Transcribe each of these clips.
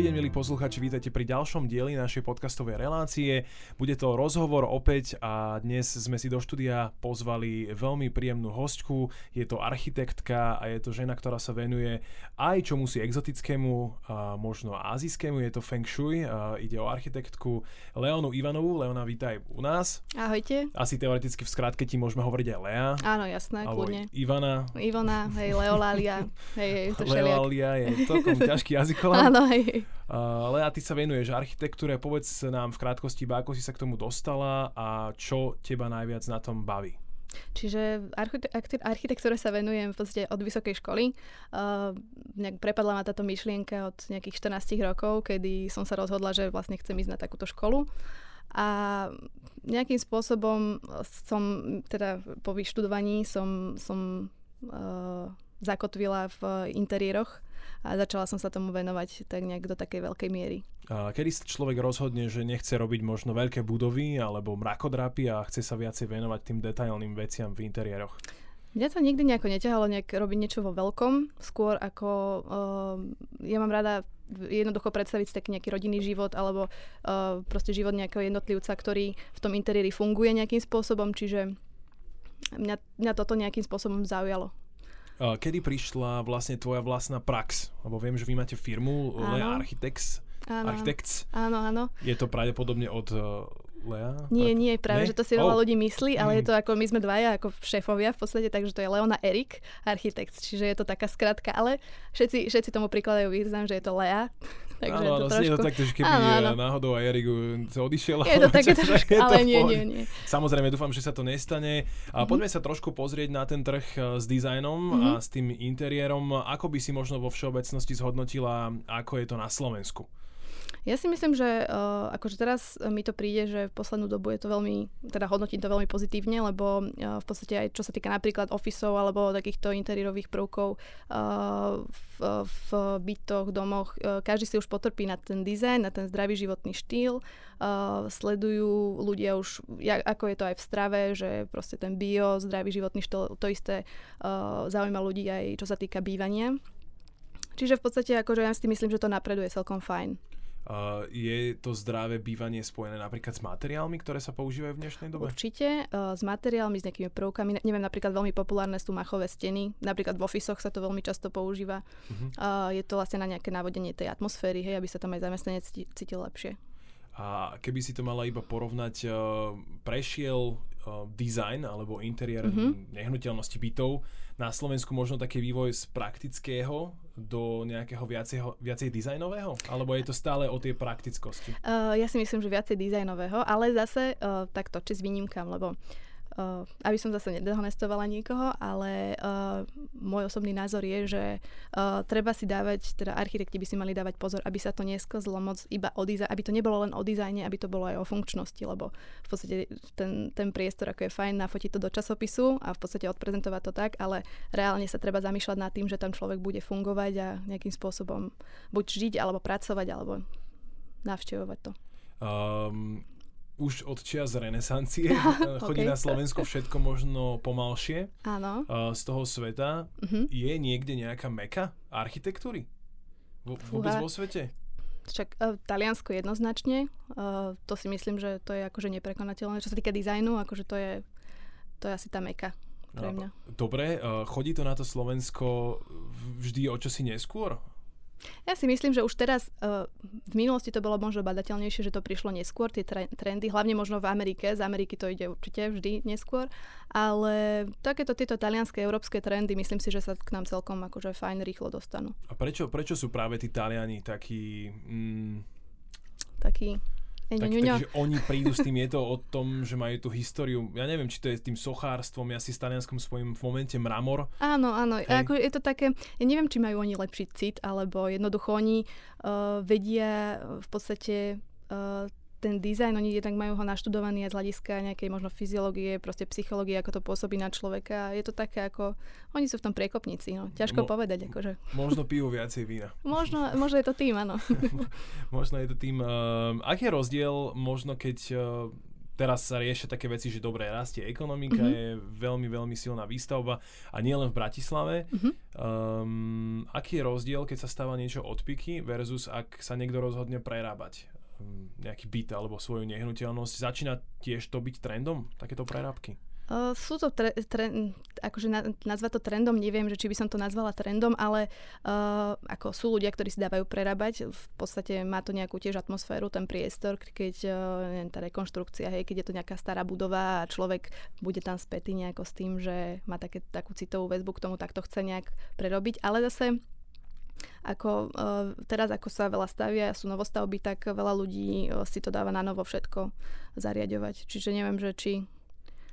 Dobrý deň, milí posluchači, vítajte pri ďalšom dieli našej podcastovej relácie. Bude to rozhovor opäť a dnes sme si do štúdia pozvali veľmi príjemnú hostku. Je to architektka a je to žena, ktorá sa venuje aj čomu si exotickému, a možno azijskému, je to Feng Shui. A ide o architektku Leonu Ivanovú. Leona, vítaj u nás. Ahojte. Asi teoreticky v skratke ti môžeme hovoriť aj Lea. Áno, jasné, alebo kľudne. Ivana. Ivona, hej, Leolália, hej, hej, to. Leolália je celkom ťažký jazykolám. Áno, hej. Uh, Lea, ty sa venuješ architektúre, povedz nám v krátkosti, ako si sa k tomu dostala a čo teba najviac na tom baví. Čiže archite- archi- architektúre sa venujem v podstate od vysokej školy. Uh, prepadla ma táto myšlienka od nejakých 14 rokov, kedy som sa rozhodla, že vlastne chcem ísť na takúto školu. A nejakým spôsobom som, teda po vyštudovaní som, som uh, zakotvila v interiéroch a začala som sa tomu venovať tak nejak do takej veľkej miery. A kedy sa človek rozhodne, že nechce robiť možno veľké budovy alebo mrakodrapy a chce sa viacej venovať tým detailným veciam v interiéroch? Mňa to nikdy nejako neťahalo nejak robiť niečo vo veľkom, skôr ako uh, ja mám rada jednoducho predstaviť si taký nejaký rodinný život alebo uh, proste život nejakého jednotlivca, ktorý v tom interiéri funguje nejakým spôsobom, čiže mňa, mňa toto nejakým spôsobom zaujalo. Kedy prišla vlastne tvoja vlastná prax? Lebo viem, že vy máte firmu Architects. Áno, Architects. áno, áno. Je to pravdepodobne od uh, Lea? Nie, nie, práve, nie? že to si veľa Oh. ľudí myslí, ale je Mm. to ako, my sme dvaja ako šéfovia v podstate, takže to je Leona Erik, architekt, čiže je to taká skratka, ale všetci, všetci tomu prikladajú význam, že je to Lea, takže áno, je to trošku... je to takto, že keby Áno, áno. áno, náhodou aj Erik sa odišiel. Je to také trošku, je ale nie, nie, nie. Samozrejme, dúfam, že sa to nestane. A Mhm. poďme sa trošku pozrieť na ten trh uh, s dizajnom a Mhm. s tým interiérom. Ako by si možno vo všeobecnosti zhodnotila, ako je to na Slovensku? Ja si myslím, že uh, akože teraz mi to príde, že v poslednú dobu je to veľmi, teda hodnotím to veľmi pozitívne, lebo uh, v podstate aj čo sa týka napríklad ofisov alebo takýchto interiérových prvkov uh, v, v bytoch, domoch, uh, každý si už potrpí na ten dizajn, na ten zdravý životný štýl. Uh, sledujú ľudia už, ja, ako je to aj v strave, že proste ten bio, zdravý životný štýl, to isté uh, zaujíma ľudí aj čo sa týka bývania. Čiže v podstate akože ja si myslím, že to napreduje celkom fajn. Uh, je to zdravé bývanie spojené napríklad s materiálmi, ktoré sa používajú v dnešnej dobe? Určite, uh, s materiálmi, s nejakými prvkami. Ne- Neviem, napríklad veľmi populárne sú machové steny. Napríklad v ofisoch sa to veľmi často používa. Mhm. Uh, je to vlastne na nejaké navodenie tej atmosféry, hej, aby sa tam aj zamestnanec cí- cítil lepšie. A keby si to mala iba porovnať, prešiel design alebo interiér Mhm. nehnuteľnosti bytov na Slovensku možno taký vývoj z praktického do nejakého viacej, viacej dizajnového? Alebo je to stále o tej praktickosti? Uh, ja si myslím, že viacej dizajnového, ale zase uh, takto, či s výnimkám, lebo uh, aby som zase nedehonestovala nikoho, ale uh, môj osobný názor je, že uh, treba si dávať, teda architekti by si mali dávať pozor, aby sa to nesklzlo moc iba o dizajn, aby to nebolo len o dizajne, aby to bolo aj o funkčnosti, lebo v podstate ten, ten priestor, ako je fajn nafotiť to do časopisu a v podstate odprezentovať to tak, ale reálne sa treba zamýšľať nad tým, že tam človek bude fungovať a nejakým spôsobom buď žiť, alebo pracovať, alebo navštevovať to. Um, už od čias renesancie chodí Ok. na Slovensku všetko možno pomalšie Áno. z toho sveta. Mhm. Je niekde nejaká meka architektúry? Vo, vôbec Fúha. vo svete? Však uh, Taliansko jednoznačne, uh, to si myslím, že to je akože neprekonateľné. Čo sa týka dizajnu, akože to je, to je asi tá meka pre mňa. Dobre, uh, chodí to na to Slovensko vždy o čosi neskôr? Ja si myslím, že už teraz, uh, v minulosti to bolo možno badateľnejšie, že to prišlo neskôr, tie tre- trendy, hlavne možno v Amerike, z Ameriky to ide určite vždy neskôr, ale takéto tieto talianské, európske trendy, myslím si, že sa k nám celkom akože fajn rýchlo dostanú. A prečo, prečo sú práve tí Taliani takí... Mm, Taký... tak, takže oni prídu s tým, je to o tom, že majú tú históriu, ja neviem, či to je tým sochárstvom, ja si s Talianskom spojím v momente mramor, Áno, áno. Hej. Ako je to také, ja neviem, či majú oni lepší cit, alebo jednoducho oni uh, vedia v podstate uh, ten dizajn, oni jednak majú ho naštudovaný aj z hľadiska nejakej možno fyziológie, proste psychológie, ako to pôsobí na človeka. Je to také ako, oni sú v tom priekopníci, no. Ťažko Mo- povedať, akože. možno pijú viacej vína. Možno, možno je to tým, áno. možno je to tým... Uh, aký je rozdiel možno keď uh, teraz sa riešia také veci, že dobre, rastie ekonomika, mm-hmm. je veľmi, veľmi silná výstavba a nie len v Bratislave. Mm-hmm. Um, aký je rozdiel, keď sa stáva niečo odpiky versus ak sa niekto rozhodne prerábať um, nejaký byt alebo svoju nehnuteľnosť? Začína tiež to byť trendom, takéto prerábky? Uh, sú to, tre, tre, akože na, nazvať to trendom, neviem, že či by som to nazvala trendom, ale uh, ako sú ľudia, ktorí si dávajú prerábať, v podstate má to nejakú tiež atmosféru, ten priestor, keď uh, neviem, tá rekonštrukcia, hej, keď je to nejaká stará budova a človek bude tam spätý nejako s tým, že má také, takú citovú väzbu k tomu, tak to chce nejak prerobiť, ale zase ako uh, teraz ako sa veľa stavia, sú novostavby, tak veľa ľudí uh, si to dáva na novo všetko zariadovať. Čiže neviem, že či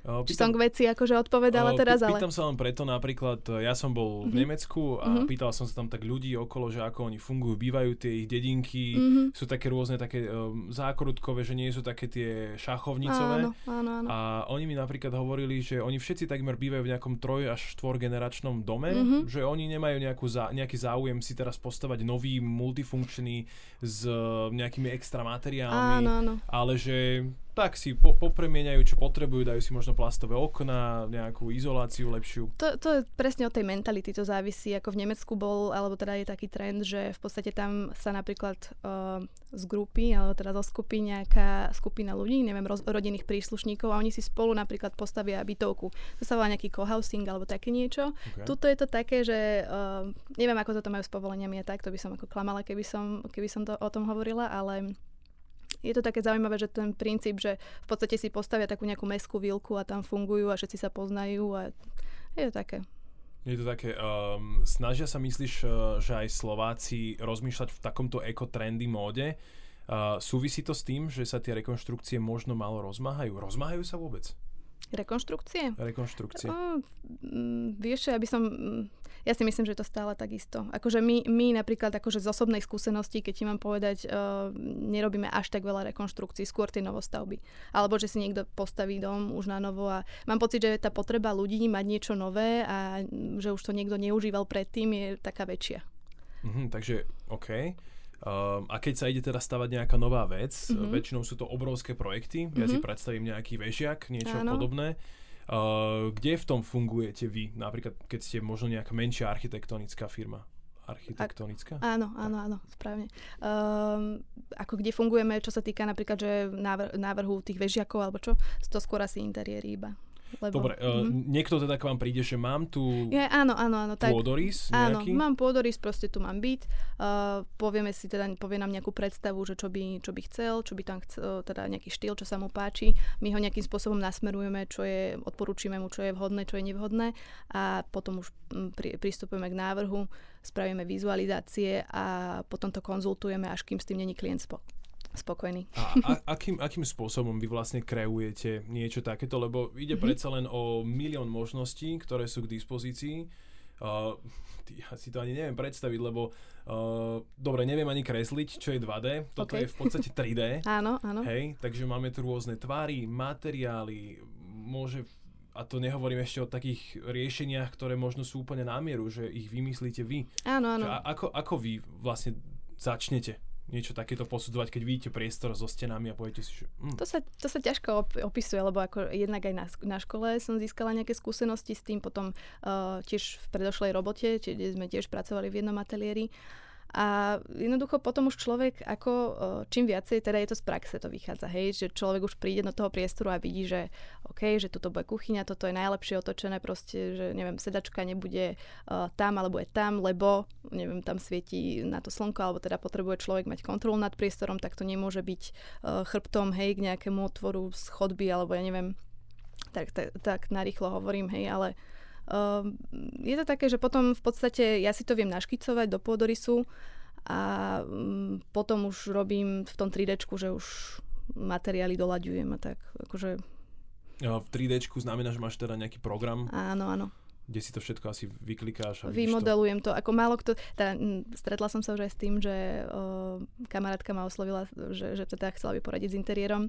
Pýtam, Či som k veci akože odpovedala teraz, ale... Pýtam sa len preto napríklad, ja som bol v mhm. Nemecku a mm-hmm. pýtal som sa tam tak ľudí okolo, že ako oni fungujú, bývajú tie ich dedinky, mm-hmm. sú zákrutkové, rôzne také um, zákrutkové, že nie sú také tie šachovnicové. Áno, áno, áno. A oni mi napríklad hovorili, že oni všetci takmer bývajú v nejakom troj až štvorgeneračnom dome, mm-hmm. že oni nemajú nejakú zá, nejaký záujem si teraz postavať nový multifunkčný s uh, nejakými extra materiálmi, áno, áno. ale že tak si po, popremieňajú, čo potrebujú, dajú si možno plastové okna, nejakú izoláciu lepšiu. To, to je presne od tej mentality, to závisí. Ako v Nemecku bol, alebo teda je taký trend, že v podstate tam sa napríklad uh, z grupy, alebo teda zo skupy nejaká skupina ľudí, neviem, roz, rodinných príslušníkov a oni si spolu napríklad postavia bytovku. To sa volá nejaký cohousing alebo také niečo. Okay. Tuto je to také, že uh, neviem, ako toto majú s povoleniami a tak, to by som ako klamala, keby som, keby som to o tom hovorila, ale je to také zaujímavé, že ten princíp, že v podstate si postavia takú nejakú meskú vilku a tam fungujú a všetci sa poznajú a je to také. Je to také, um, snažia sa myslíš, uh, že aj Slováci rozmýšľať v takomto ekotrendy móde? Uh, súvisí to s tým, že sa tie rekonštrukcie možno malo rozmáhajú? Rozmáhajú sa vôbec? Rekonštrukcie? Rekonštrukcie. Uh, vieš, ja by som ja si myslím, že je to stále takisto. Akože my, my napríklad akože z osobnej skúsenosti, keď ti mám povedať, uh, nerobíme až tak veľa rekonštrukcií, skôr tie novostavby. Alebo že si niekto postaví dom už na novo a mám pocit, že tá potreba ľudí mať niečo nové a že už to niekto neužíval predtým je taká väčšia. Mm-hmm, takže OK. Um, a keď sa ide teda stavať nejaká nová vec, mm-hmm. väčšinou sú to obrovské projekty, ja mm-hmm. si predstavím nejaký vežiak, niečo Áno. podobné. Uh, kde v tom fungujete vy? Napríklad, keď ste možno nejaká menšia architektonická firma? Architektonická? Ak, áno, áno, áno, správne. Um, ako kde fungujeme, čo sa týka napríklad, že návr- návrhu tých vežiakov alebo čo, to skôr asi interiéry iba. Lebo, Dobre, uh, mm-hmm. niekto teda k vám príde, že mám tu ja, áno, áno, áno, tak, pôdorys nejaký? Áno, mám pôdorys, proste tu mám byt. Uh, povieme si teda, povie nám nejakú predstavu, že čo by, čo by chcel, čo by tam chcel, teda nejaký štýl, čo sa mu páči. My ho nejakým spôsobom nasmerujeme, čo je, odporúčime mu, čo je vhodné, čo je nevhodné a potom už pri, pristupujeme k návrhu, spravíme vizualizácie a potom to konzultujeme, až kým s tým není klient spokojný spokojný. A, a akým, akým spôsobom vy vlastne kreujete niečo takéto? Lebo ide mm-hmm. predsa len o milión možností, ktoré sú k dispozícii. Uh, ja si to ani neviem predstaviť, lebo uh, dobre, neviem ani kresliť, čo je 2D, toto okay. je v podstate 3D. áno, áno. Hej, takže máme tu rôzne tvary, materiály, môže a to nehovorím ešte o takých riešeniach, ktoré možno sú úplne na mieru, že ich vymyslíte vy. Áno, áno. ako, ako vy vlastne začnete? Niečo takéto posudzovať, keď vidíte priestor so stenami a poviete si, že... Mm. To, sa, to sa ťažko op- opisuje, lebo ako jednak aj na, na škole som získala nejaké skúsenosti s tým, potom uh, tiež v predošlej robote, kde sme tiež pracovali v jednom ateliéri. Uh, a jednoducho potom už človek ako čím viacej, teda je to z praxe to vychádza, hej, že človek už príde do toho priestoru a vidí, že OK, že tuto bude kuchyňa, toto je najlepšie otočené, proste, že neviem, sedačka nebude uh, tam alebo je tam, lebo neviem, tam svieti na to slnko, alebo teda potrebuje človek mať kontrolu nad priestorom, tak to nemôže byť uh, chrbtom, hej, k nejakému otvoru z alebo ja neviem, tak, tak, tak narýchlo hovorím, hej, ale Ehm, je to také, že potom v podstate ja si to viem naškicovať do pôdorysu a mm, potom už robím v tom 3D, že už materiály doľaďujem a tak akože... V 3D znamená, že máš teda nejaký program? Áno, áno kde si to všetko asi vyklikáš a Vymodelujem to. to. Ako málo kto, teda stretla som sa už aj s tým, že o, kamarátka ma oslovila, že, že teda chcela by poradiť s interiérom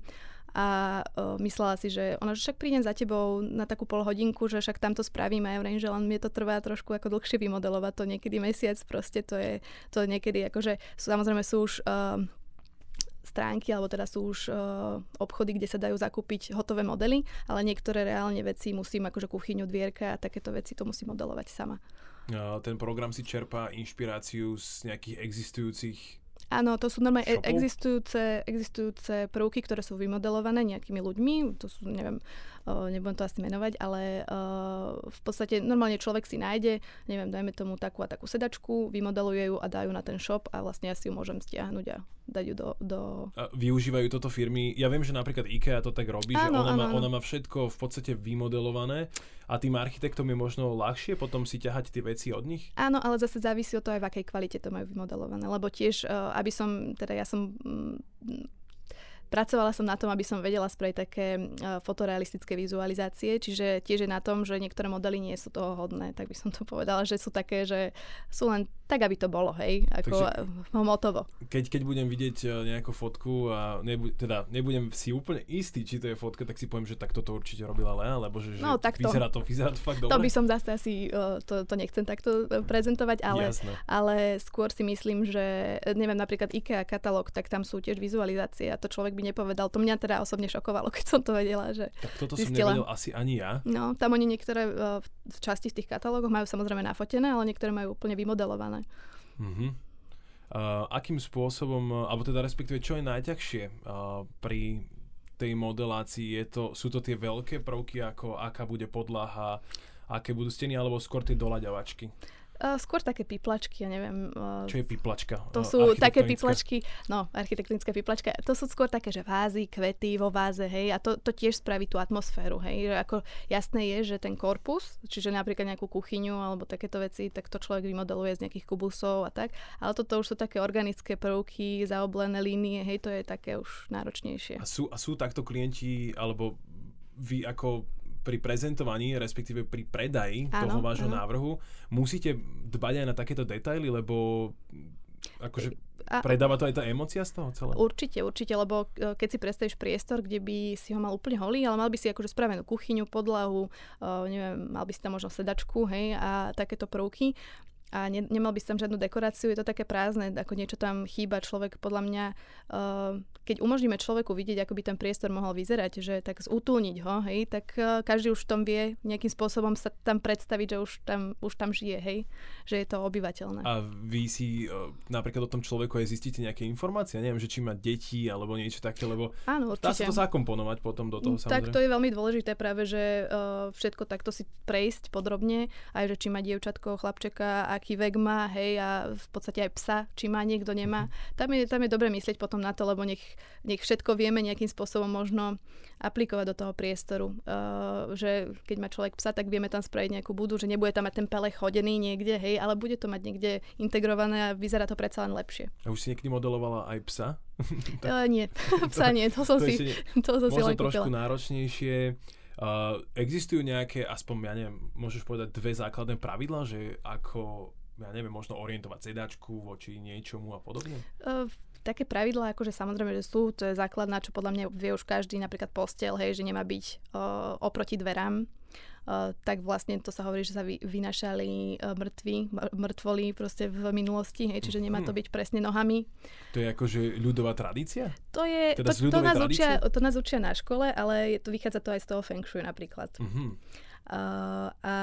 a o, myslela si, že ona, však prídem za tebou na takú pol hodinku, že však tam to spravíme ja vrajím, že len mi to trvá trošku ako dlhšie vymodelovať to niekedy mesiac, proste to je to niekedy akože samozrejme sú už stránky, alebo teda sú už uh, obchody, kde sa dajú zakúpiť hotové modely, ale niektoré reálne veci musím, akože kuchyňu, dvierka a takéto veci to musím modelovať sama. ten program si čerpá inšpiráciu z nejakých existujúcich Áno, to sú normálne e- existujúce, existujúce prvky, ktoré sú vymodelované nejakými ľuďmi. To sú, neviem, nebudem to asi menovať, ale uh, v podstate normálne človek si nájde, neviem, dajme tomu takú a takú sedačku, vymodeluje ju a dajú na ten shop a vlastne ja si ju môžem stiahnuť a dať ju do... do... A využívajú toto firmy. Ja viem, že napríklad IKEA to tak robí, áno, že ona, áno, má, áno. ona má všetko v podstate vymodelované a tým architektom je možno ľahšie potom si ťahať tie veci od nich? Áno, ale zase závisí od toho aj v akej kvalite to majú vymodelované, lebo tiež, uh, aby som, teda ja som mm, Pracovala som na tom, aby som vedela spraviť také uh, fotorealistické vizualizácie, čiže tiež je na tom, že niektoré modely nie sú toho hodné, tak by som to povedala, že sú také, že sú len tak, aby to bolo, hej, ako Takže, motovo. Keď, keď budem vidieť e, nejakú fotku a nebu, teda nebudem si úplne istý, či to je fotka, tak si poviem, že tak toto určite robila Lea, lebo že, že no, tak vyzerá to, vyzerá to fakt dobre. To by som zase asi, to, to nechcem takto prezentovať, ale, ale skôr si myslím, že neviem, napríklad IKEA katalóg, tak tam sú tiež vizualizácie a to človek by nepovedal. To mňa teda osobne šokovalo, keď som to vedela. Že tak toto zistila. som nevedel asi ani ja. No, tam oni niektoré uh, v časti v tých katalógoch majú samozrejme nafotené, ale niektoré majú úplne vymodelované. Uh-huh. Uh, akým spôsobom, alebo teda respektíve, čo je najťažšie uh, pri tej modelácii? Je to, sú to tie veľké prvky, ako aká bude podlaha, aké budú steny, alebo skôr tie doľaďovačky? Uh, skôr také piplačky, ja neviem. Uh, Čo je piplačka? To sú také piplačky, no, architektonická piplačka. To sú skôr také, že vázy, kvety vo váze, hej, a to, to tiež spraví tú atmosféru, hej. Že ako jasné je, že ten korpus, čiže napríklad nejakú kuchyňu alebo takéto veci, tak to človek vymodeluje z nejakých kubusov a tak. Ale toto už sú také organické prvky, zaoblené línie, hej, to je také už náročnejšie. A sú, a sú takto klienti, alebo vy ako pri prezentovaní, respektíve pri predaji áno, toho vášho áno. návrhu, musíte dbať aj na takéto detaily, lebo akože a, predáva to aj tá emocia z toho celého? Určite, určite, lebo e, keď si predstavíš priestor, kde by si ho mal úplne holý, ale mal by si akože spravenú kuchyňu, podlahu, uh, neviem, mal by si tam možno sedačku, hej, a takéto prvky, a ne, nemal by si tam žiadnu dekoráciu, je to také prázdne, ako niečo tam chýba. Človek podľa mňa, uh, keď umožníme človeku vidieť, ako by ten priestor mohol vyzerať, že tak zútulniť ho, hej, tak uh, každý už v tom vie nejakým spôsobom sa tam predstaviť, že už tam, už tam žije, hej, že je to obyvateľné. A vy si uh, napríklad o tom človeku aj zistíte nejaké informácie, neviem, že či má deti alebo niečo také, lebo Áno, dá sa to zakomponovať potom do toho samozrejme. Tak to je veľmi dôležité práve, že uh, všetko takto si prejsť podrobne, aj že či má dievčatko, chlapčeka, aký vek má, hej, a v podstate aj psa, či má niekto, nemá. Mm-hmm. Tam je, tam je dobre myslieť potom na to, lebo nech, nech všetko vieme nejakým spôsobom možno aplikovať do toho priestoru. Uh, že keď má človek psa, tak vieme tam spraviť nejakú budu, že nebude tam mať ten pelech chodený niekde, hej, ale bude to mať niekde integrované a vyzerá to predsa len lepšie. A už si niekedy modelovala aj psa? uh, nie, psa nie, to som to si, to som si len trošku kúpila. náročnejšie. Uh, existujú nejaké, aspoň ja neviem, môžeš povedať dve základné pravidla, že ako ja neviem, možno orientovať sedačku voči niečomu a podobne? Uh, také pravidlá, akože samozrejme, že sú, to je základná, čo podľa mňa vie už každý, napríklad postel, hej, že nemá byť uh, oproti dverám. Uh, tak vlastne to sa hovorí, že sa vy, vynašali uh, mŕtvi, mŕtvoli proste v minulosti, hej, čiže nemá to mhm. byť presne nohami. To je akože ľudová tradícia? To je, teda to, to, nás učia, to nás učia na škole, ale je, to vychádza to aj z toho feng shui napríklad. Uh-huh. Uh, a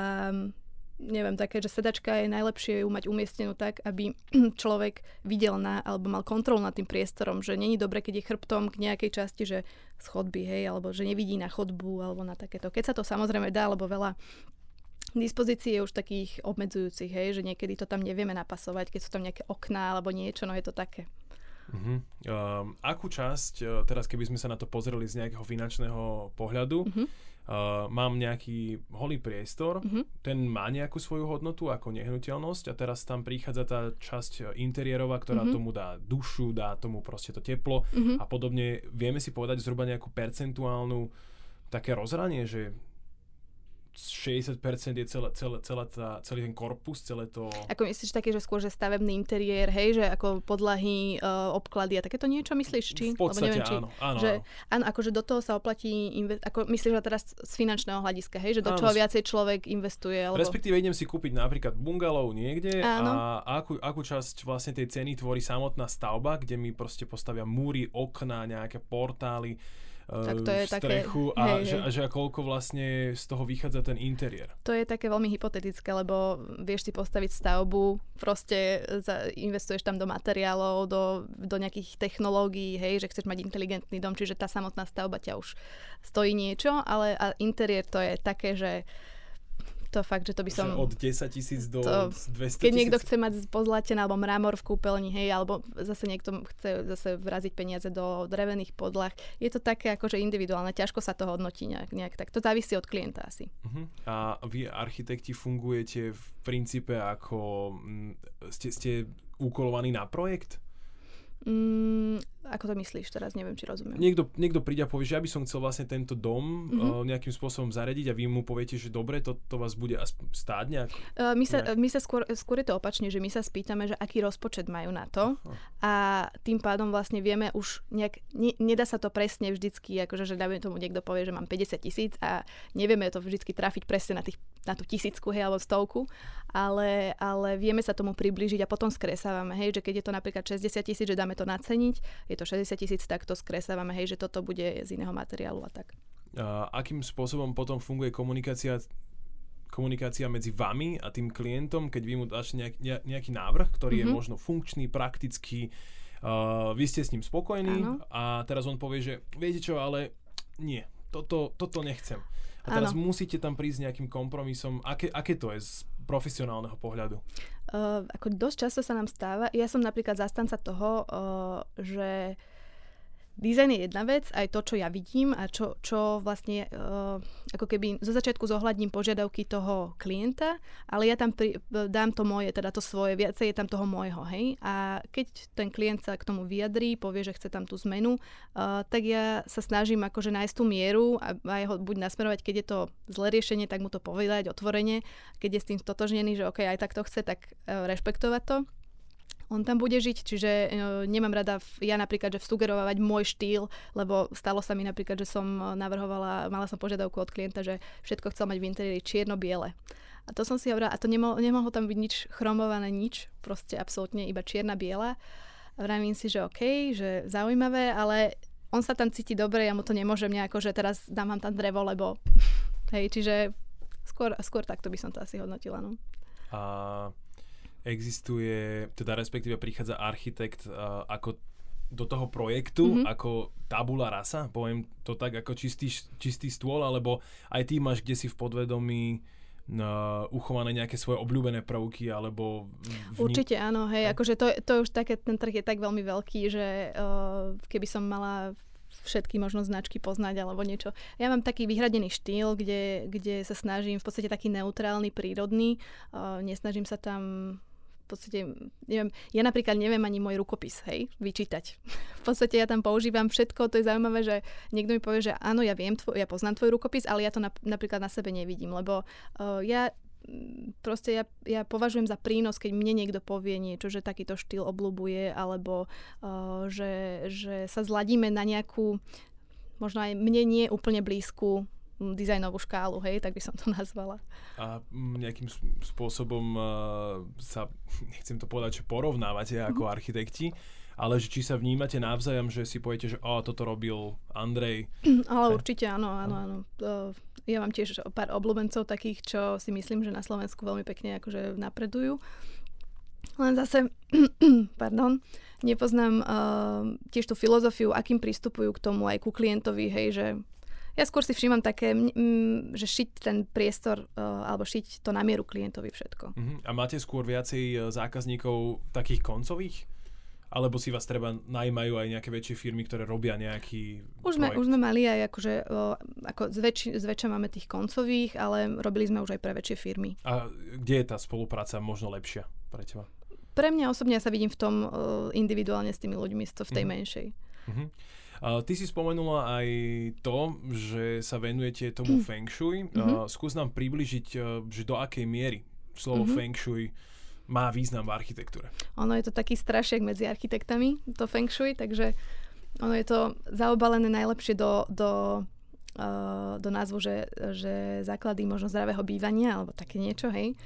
neviem, také, že sedačka je najlepšie ju mať umiestnenú tak, aby človek videl na, alebo mal kontrolu nad tým priestorom, že není dobre, keď je chrbtom k nejakej časti, že schodby, hej, alebo že nevidí na chodbu, alebo na takéto. Keď sa to samozrejme dá, lebo veľa dispozícií je už takých obmedzujúcich, hej, že niekedy to tam nevieme napasovať, keď sú tam nejaké okná alebo niečo, no je to také. Uh-huh. Um, akú časť, uh, teraz keby sme sa na to pozreli z nejakého finančného pohľadu, uh-huh uh, mám nejaký holý priestor, mm-hmm. ten má nejakú svoju hodnotu ako nehnuteľnosť a teraz tam prichádza tá časť interiérová, ktorá mm-hmm. tomu dá dušu, dá tomu proste to teplo mm-hmm. a podobne. Vieme si povedať zhruba nejakú percentuálnu také rozhranie, že 60% je celé, celé, celé tá, celý ten korpus, celé to... Ako myslíš také, že skôr, že stavebný interiér, hej, že ako podlahy, uh, obklady a takéto niečo myslíš? Či? V podstate neviem, či, áno, áno, že, áno. áno, akože do toho sa oplatí, inve- ako myslíš, že teraz z finančného hľadiska, hej, že do Áno, čoho viacej človek investuje, alebo... Respektíve idem si kúpiť napríklad bungalov niekde Áno. a akú, akú časť vlastne tej ceny tvorí samotná stavba, kde mi proste postavia múry, okná, nejaké portály, Tak to je také- strechu a, hej, že, hej. že a koľko vlastne z toho vychádza ten interiér. To je také veľmi hypotetické, lebo vieš si postaviť stavbu, proste za, investuješ tam do materiálov, do, do nejakých technológií, hej, že chceš mať inteligentný dom, čiže tá samotná stavba ťa už stojí niečo, ale a interiér to je také, že to fakt, že to by som... Že od 10 tisíc do To- 200 Keď niekto chce mať pozlatené alebo mramor v kúpeľni, hej, alebo zase niekto chce zase vraziť peniaze do drevených podlah, je to také akože individuálne, ťažko sa to hodnotí nejak, nejak tak. To závisí od klienta asi. Uh-huh. A vy, architekti, fungujete v princípe ako... mm, Ste, ste úkolovaní na projekt? Mm, ako to myslíš teraz? Neviem, či rozumiem. Niekto, niekto príde a povie, že ja by som chcel vlastne tento dom Mhm. uh, nejakým spôsobom zaradiť a vy mu poviete, že dobre, to, to vás bude stáť nejak. Uh, my sa, nejak. my sa skôr, skôr je to opačne, že my sa spýtame, že aký rozpočet majú na to a tým pádom vlastne vieme už nejak, ne, nedá sa to presne vždycky, akože že dáme tomu niekto povie, že mám 50 tisíc a nevieme to vždycky trafiť presne na, tých, na tú tisícku, hej, alebo stovku, ale, ale vieme sa tomu priblížiť a potom skresávame, hej, že keď je to napríklad 60 tisíc, že dáme to naceniť, je to 60 tisíc, tak to skresávame, hej, že toto bude z iného materiálu a tak. A akým spôsobom potom funguje komunikácia komunikácia medzi vami a tým klientom, keď vy mu dáš nejak, ne- nejaký návrh, ktorý mm-hmm. je Mhm. možno funkčný, praktický, uh, vy ste s ním spokojní Áno. a teraz on povie, že viete čo, ale nie, toto, toto nechcem. A teraz Áno. musíte tam prísť s nejakým kompromisom. Aké, aké to je z profesionálneho pohľadu? Uh, ako dosť často sa nám stáva, ja som napríklad zastanca toho, uh, že dizajn je jedna vec, aj to, čo ja vidím a čo, čo vlastne uh, ako keby zo začiatku zohľadním požiadavky toho klienta, ale ja tam pri, dám to moje, teda to svoje, viacej je tam toho môjho, hej. A keď ten klient sa k tomu vyjadrí, povie, že chce tam tú zmenu, uh, tak ja sa snažím akože nájsť tú mieru a aj ho buď nasmerovať, keď je to zlé riešenie, tak mu to povedať otvorene, keď je s tým stotožnený, že OK, aj tak to chce, tak uh, rešpektovať to on tam bude žiť, čiže e, nemám rada v, ja napríklad, že vsugerovať môj štýl, lebo stalo sa mi napríklad, že som e, navrhovala, mala som požiadavku od klienta, že všetko chcel mať v interiéri čierno-biele. A to som si hovorila, a to nemohlo, nemohlo tam byť nič chromované, nič, proste absolútne iba čierna-biela. Vravím si, že OK, že zaujímavé, ale on sa tam cíti dobre, ja mu to nemôžem nejako, že teraz dám vám tam drevo, lebo hej, čiže skôr, skôr takto by som to asi hodnotila, no. A existuje, teda respektíve prichádza architekt uh, ako do toho projektu Mhm. mm-hmm. ako tabula rasa, poviem to tak ako čistý, čistý stôl, alebo aj ty máš kde si v podvedomí uh, uchované nejaké svoje obľúbené prvky, alebo v Určite áno, hej, Hej. akože to, to už také, ten trh je tak veľmi veľký, že uh, keby som mala všetky možno značky poznať alebo niečo. Ja mám taký vyhradený štýl, kde, kde sa snažím v podstate taký neutrálny, prírodný. Uh, nesnažím sa tam v podstate, neviem, ja napríklad neviem ani môj rukopis, hej, vyčítať. V podstate ja tam používam všetko, to je zaujímavé, že niekto mi povie, že áno, ja viem, tvoj, ja poznám tvoj rukopis, ale ja to nap- napríklad na sebe nevidím, lebo uh, ja mm, proste ja, ja považujem za prínos, keď mne niekto povie niečo, že takýto štýl obľúbuje, alebo uh, že, že sa zladíme na nejakú, možno aj mne nie úplne blízku dizajnovú škálu, hej, tak by som to nazvala. A mm, nejakým spôsobom uh, sa, nechcem to povedať, že porovnávate Mhm. ako architekti, ale že či sa vnímate navzájom, že si poviete, že o, toto robil Andrej. Ale Hej. určite áno, áno, áno. Uh, ja mám tiež pár obľúbencov takých, čo si myslím, že na Slovensku veľmi pekne akože napredujú. Len zase, pardon, nepoznám uh, tiež tú filozofiu, akým pristupujú k tomu aj ku klientovi, hej, že ja skôr si všímam také, mm, že šiť ten priestor uh, alebo šiť to na mieru klientovi všetko. Uh-huh. A máte skôr viacej e, zákazníkov takých koncových? Alebo si vás treba najmajú aj nejaké väčšie firmy, ktoré robia nejaký Už sme, projekt? už sme mali aj akože, uh, ako zväčši, zväčša máme tých koncových, ale robili sme už aj pre väčšie firmy. A kde je tá spolupráca možno lepšia pre teba? Pre mňa osobne ja sa vidím v tom individuálne s tými ľuďmi, to v tej Mhm. menšej. Uh-huh. Uh, ty si spomenula aj to, že sa venujete tomu mm. feng shui. Uh, skús nám približiť, uh, že do akej miery slovo mm-hmm. feng shui má význam v architektúre. Ono je to taký strašiek medzi architektami, to feng shui, takže ono je to zaobalené najlepšie do, do, uh, do názvu, že, že základy možno zdravého bývania, alebo také niečo, hej.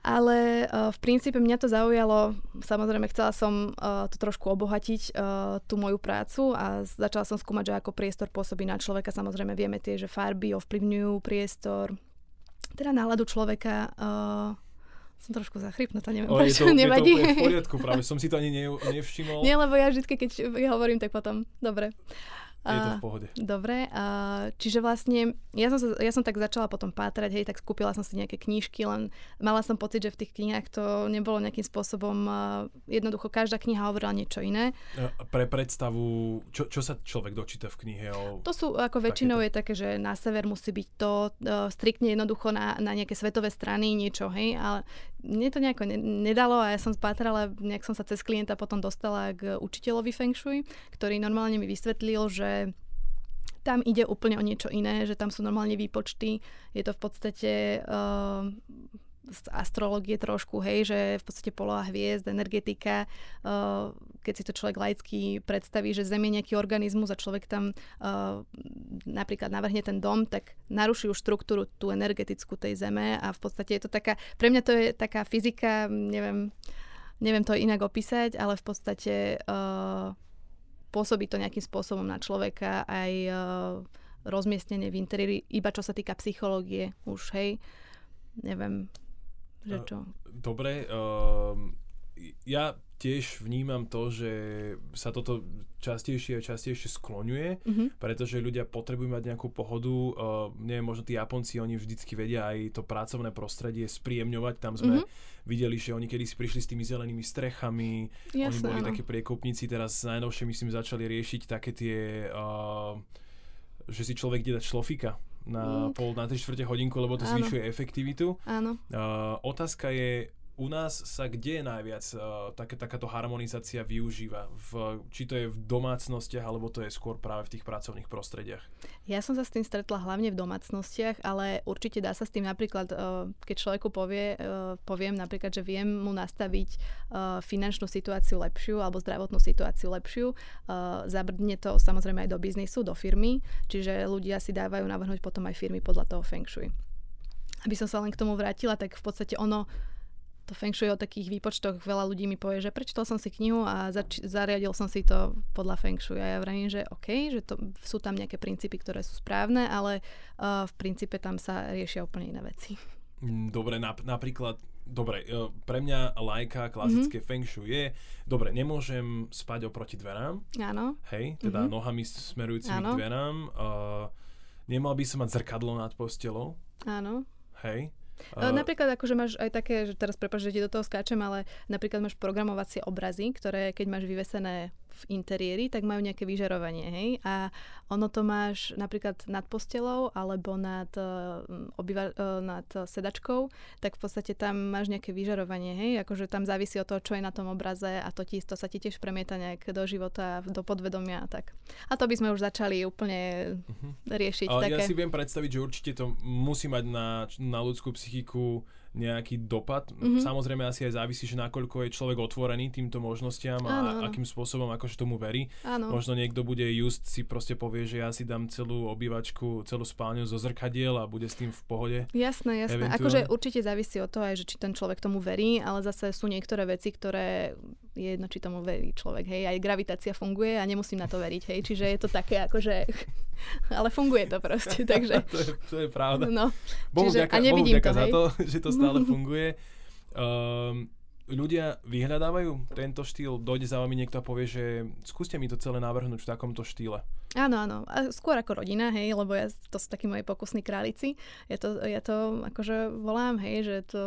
Ale uh, v princípe mňa to zaujalo, samozrejme chcela som uh, to trošku obohatiť, uh, tú moju prácu a začala som skúmať, že ako priestor pôsobí na človeka. Samozrejme vieme tie, že farby ovplyvňujú priestor, teda náladu človeka. Uh, som trošku zachrypnutá, neviem, prečo, je to, nevadí. Je to v poriadku, práve som si to ani ne, nevšimol. Nie, lebo ja vždy, keď hovorím, tak potom, dobre. Je to v pohode. Dobre, čiže vlastne ja som, sa, ja som tak začala potom pátrať, hej, tak skúpila som si nejaké knížky, len mala som pocit, že v tých knihách to nebolo nejakým spôsobom, jednoducho každá kniha hovorila niečo iné. Pre predstavu, čo, čo sa človek dočíta v knihe? O to sú, ako väčšinou takéto. je také, že na sever musí byť to, striktne jednoducho na, na nejaké svetové strany niečo, hej, ale mne to nejako ne, nedalo a ja som spátrala, nejak som sa cez klienta potom dostala k učiteľovi Feng Shui, ktorý normálne mi vysvetlil, že tam ide úplne o niečo iné, že tam sú normálne výpočty, je to v podstate uh, z astrológie trošku, hej, že v podstate poloha hviezd, energetika, uh, keď si to človek laicky predstaví, že Zem je nejaký organizmus a človek tam uh, napríklad navrhne ten dom, tak naruší už štruktúru tú energetickú tej Zeme a v podstate je to taká, pre mňa to je taká fyzika, neviem, neviem to inak opísať, ale v podstate uh, pôsobí to nejakým spôsobom na človeka, aj uh, rozmiestnenie v interiéri, iba čo sa týka psychológie už, hej. Neviem, že čo. Dobre, uh, ja tiež vnímam to, že sa toto častejšie a častejšie skloňuje, mm-hmm. pretože ľudia potrebujú mať nejakú pohodu. Uh, neviem, možno tí Japonci, oni vždycky vedia aj to pracovné prostredie spríjemňovať. Tam sme mm-hmm. videli, že oni kedy si prišli s tými zelenými strechami, Jasné, oni boli áno. také priekopníci, teraz najnovšie myslím začali riešiť také tie, uh, že si človek ide dať šlofika na mm. pol, na 3 čtvrte hodinku, lebo to Áno. zvyšuje efektivitu. Áno. Uh, otázka je, u nás sa kde najviac uh, také, takáto harmonizácia využíva? V, či to je v domácnostiach, alebo to je skôr práve v tých pracovných prostrediach? Ja som sa s tým stretla hlavne v domácnostiach, ale určite dá sa s tým napríklad, uh, keď človeku povie, uh, poviem napríklad, že viem mu nastaviť uh, finančnú situáciu lepšiu alebo zdravotnú situáciu lepšiu, uh, zabrdne to samozrejme aj do biznisu, do firmy, čiže ľudia si dávajú navrhnúť potom aj firmy podľa toho feng shui. Aby som sa len k tomu vrátila, tak v podstate ono to feng shui o takých výpočtoch veľa ľudí mi povie, že prečítal som si knihu a zač- zariadil som si to podľa feng shui. A ja vravím, že OK, že to, sú tam nejaké princípy, ktoré sú správne, ale uh, v princípe tam sa riešia úplne iné veci. Mm, dobre, nap- napríklad Dobre, uh, pre mňa lajka klasické mm-hmm. feng shui je, dobre, nemôžem spať oproti dverám. Áno. Hej, teda mm-hmm. nohami smerujúcimi k dverám. Uh, nemal by som mať zrkadlo nad postelou. Áno. Hej. Uh, napríklad akože máš aj také, že teraz prepáč, že ti do toho skáčem, ale napríklad máš programovacie obrazy, ktoré keď máš vyvesené v interiéri, tak majú nejaké vyžarovanie, hej. A ono to máš napríklad nad postelou alebo nad, uh, obyva, uh, nad sedačkou, tak v podstate tam máš nejaké vyžarovanie, hej. Akože tam závisí od toho, čo je na tom obraze a to, ti, to sa ti tiež premieta nejak do života, do podvedomia a tak. A to by sme už začali úplne uh-huh. riešiť. Ale také. ja si viem predstaviť, že určite to musí mať na, na ľudskú psychiku nejaký dopad. Mm-hmm. Samozrejme asi aj závisí, že nakoľko je človek otvorený týmto možnostiam a áno, áno. akým spôsobom akože tomu verí. Áno. Možno niekto bude just si proste povie, že ja si dám celú obývačku, celú spálňu zo zrkadiel a bude s tým v pohode. Jasné, jasné. Akože určite závisí od toho aj, že či ten človek tomu verí, ale zase sú niektoré veci, ktoré je jedno, či tomu verí človek. Hej, aj gravitácia funguje a nemusím na to veriť. Hej, čiže je to také akože... ale funguje to proste, takže... to, je, to je pravda. No. Bohu čiže, ďaká, a nevidím Bohu to, za to, že to stále funguje. Um, ľudia vyhľadávajú tento štýl, dojde za vami niekto a povie, že skúste mi to celé navrhnúť v takomto štýle. Áno, áno. A skôr ako rodina, hej, lebo ja, to sú takí moji pokusní králici. Ja to, ja to akože volám, hej, že to,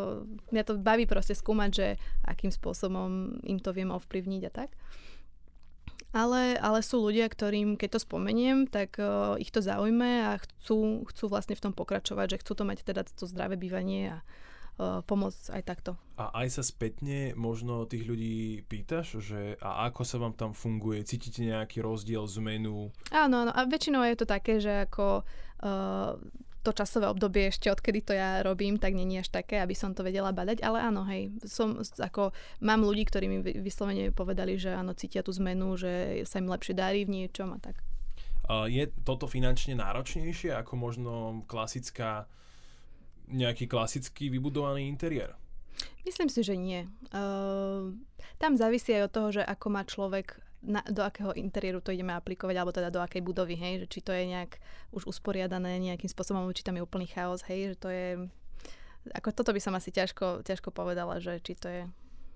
mňa to baví proste skúmať, že akým spôsobom im to viem ovplyvniť a tak. Ale, ale sú ľudia, ktorým, keď to spomeniem, tak uh, ich to zaujme a chcú, chcú vlastne v tom pokračovať, že chcú to mať teda to zdravé bývanie a, pomôcť aj takto. A aj sa spätne možno tých ľudí pýtaš, že a ako sa vám tam funguje? Cítite nejaký rozdiel zmenu? Áno, áno. A väčšinou je to také, že ako uh, to časové obdobie ešte odkedy to ja robím, tak není až také, aby som to vedela badať, ale áno, hej, som ako, mám ľudí, ktorí mi vyslovene povedali, že áno, cítia tú zmenu, že sa im lepšie darí v niečom a tak. Je toto finančne náročnejšie ako možno klasická, nejaký klasický vybudovaný interiér? Myslím si, že nie. Uh, tam závisí aj od toho, že ako má človek na, do akého interiéru to ideme aplikovať, alebo teda do akej budovy, hej, že či to je nejak už usporiadané nejakým spôsobom, či tam je úplný chaos, hej, že to je, ako toto by som asi ťažko, ťažko povedala, že či to je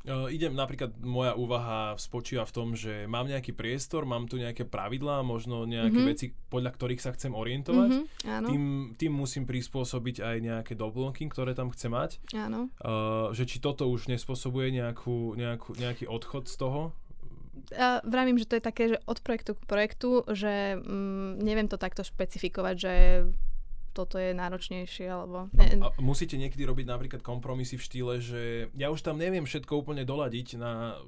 Uh, idem, napríklad moja úvaha spočíva v tom, že mám nejaký priestor, mám tu nejaké pravidlá, možno nejaké mm-hmm. veci, podľa ktorých sa chcem orientovať. Mm-hmm, áno. Tým, tým musím prispôsobiť aj nejaké doplnky, ktoré tam chcem mať. Áno. Uh, že či toto už nespôsobuje nejakú, nejakú, nejaký odchod z toho? Uh, vravím, že to je také, že od projektu k projektu, že mm, neviem to takto špecifikovať, že toto je náročnejšie, alebo... Ne. A, a musíte niekedy robiť napríklad kompromisy v štýle, že ja už tam neviem všetko úplne doladiť na,